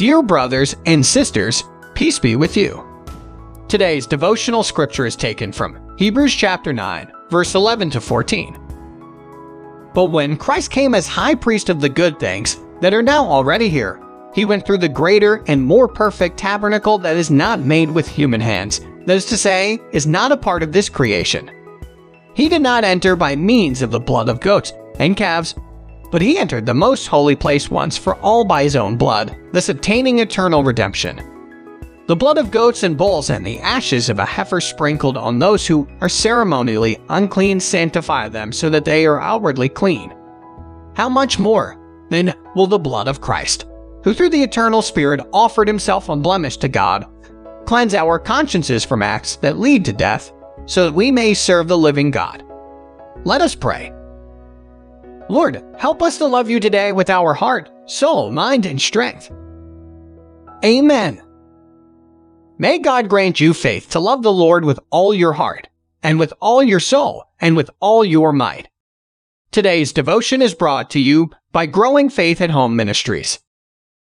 Dear brothers and sisters, peace be with you. Today's devotional scripture is taken from Hebrews chapter 9, verse 11 to 14. But when Christ came as high priest of the good things that are now already here, he went through the greater and more perfect tabernacle that is not made with human hands, that is to say, is not a part of this creation. He did not enter by means of the blood of goats and calves, but he entered the most holy place once for all by his own blood, thus attaining eternal redemption. The blood of goats and bulls and the ashes of a heifer sprinkled on those who are ceremonially unclean sanctify them so that they are outwardly clean. How much more, then, will the blood of Christ, who through the eternal Spirit offered himself unblemished to God, cleanse our consciences from acts that lead to death, so that we may serve the living God? Let us pray. Lord, help us to love you today with our heart, soul, mind, and strength. Amen. May God grant you faith to love the Lord with all your heart, and with all your soul, and with all your might. Today's devotion is brought to you by Growing Faith at Home Ministries.